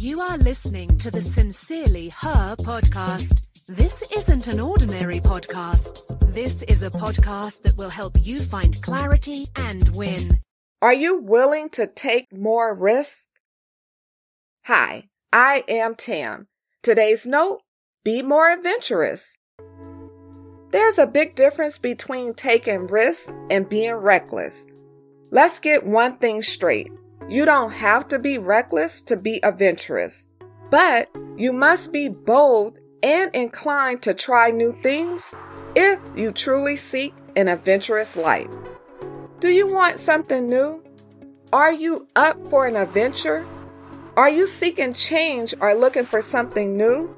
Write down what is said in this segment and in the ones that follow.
You are listening to the Sincerely Her podcast. This isn't an ordinary podcast. This is a podcast that will help you find clarity and win. Are you willing to take more risks? Hi, I am Tam. Today's note be more adventurous. There's a big difference between taking risks and being reckless. Let's get one thing straight. You don't have to be reckless to be adventurous, but you must be bold and inclined to try new things if you truly seek an adventurous life. Do you want something new? Are you up for an adventure? Are you seeking change or looking for something new?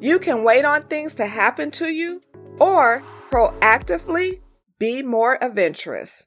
You can wait on things to happen to you or proactively be more adventurous.